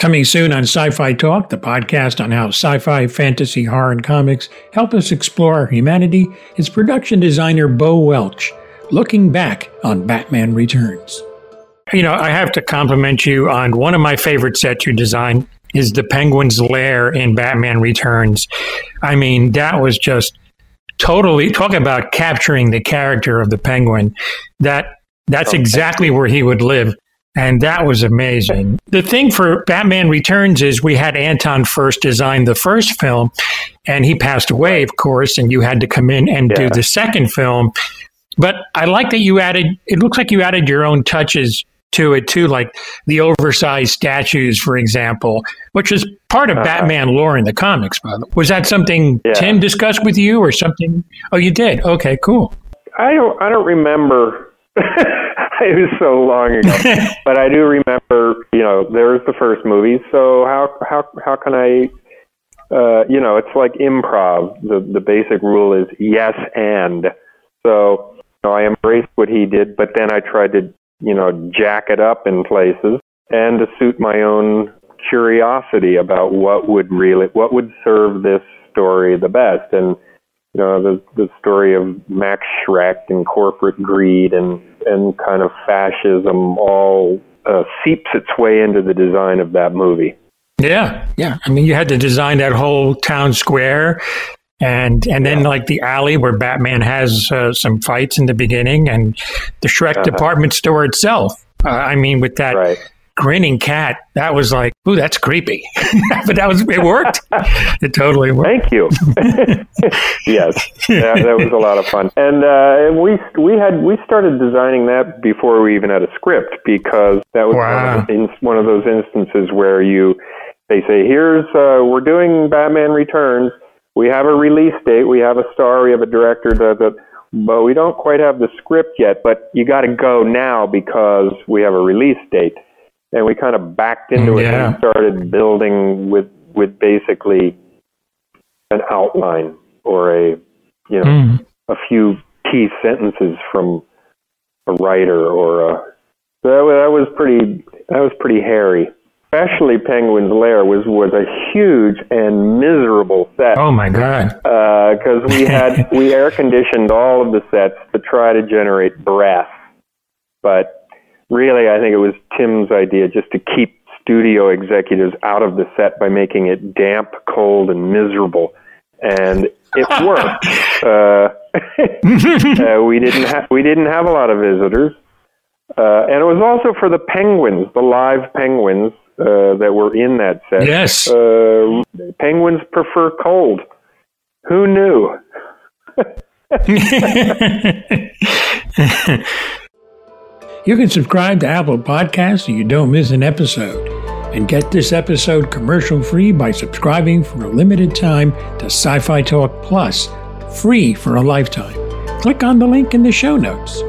Coming soon on Sci Fi Talk, the podcast on how sci fi, fantasy, horror, and comics help us explore our humanity, is production designer Bo Welch, looking back on Batman Returns. You know, I have to compliment you on one of my favorite sets you designed is the Penguin's lair in Batman Returns. I mean, that was just totally talk about capturing the character of the Penguin. That that's oh, exactly where he would live. And that was amazing. The thing for Batman Returns is we had Anton Furst design the first film, and he passed away, of course, and you had to come in and yeah. do the second film. But I like that you added, it looks like you added your own touches to it too, like the oversized statues, for example, which is part of uh-huh. Batman lore in the comics. By the way. Was that something yeah. Tim discussed with you or something? Oh, you did? Okay, cool. I don't, I don't remember it was so long ago, but I do remember. You know, there's the first movie. So how how how can I? Uh, you know, it's like improv. The the basic rule is yes and. So you know, I embraced what he did, but then I tried to you know jack it up in places and to suit my own curiosity about what would really what would serve this story the best and you know the the story of Max Shreck and corporate greed and and kind of fascism all uh, seeps its way into the design of that movie. Yeah, yeah. I mean, you had to design that whole town square, and and then yeah. like the alley where Batman has uh, some fights in the beginning, and the Shreck uh-huh. department store itself. Uh, I mean, with that right grinning cat, that was like, ooh, that's creepy. but that was it worked. it totally worked. Thank you. yes, that, that, was a lot of fun. And uh, we we had we started designing that before we even had a script because that was wow. one, of in, one of those instances where you they say, here's uh, we're doing Batman Returns. We have a release date. We have a star. We have a director. Da, da, but we don't quite have the script yet. But you got to go now because we have a release date and we kind of backed into it and started building with with basically an outline or a you know mm. a few key sentences from a writer or a that was, that was pretty that was pretty hairy. Especially penguin's lair was was a huge and miserable set. Oh my god. Because uh, we had we air conditioned all of the sets to try to generate breath but really, I think it was Tim's idea just to keep studio executives out of the set by making it damp, cold, and miserable. And it worked. uh, uh, we didn't have we didn't have a lot of visitors, uh, and it was also for the penguins, the live penguins uh, that were in that set. Yes, uh, penguins prefer cold. Who knew? You can subscribe to Apple Podcasts so you don't miss an episode. And get this episode commercial free by subscribing for a limited time to Sci Fi Talk Plus, free for a lifetime. Click on the link in the show notes.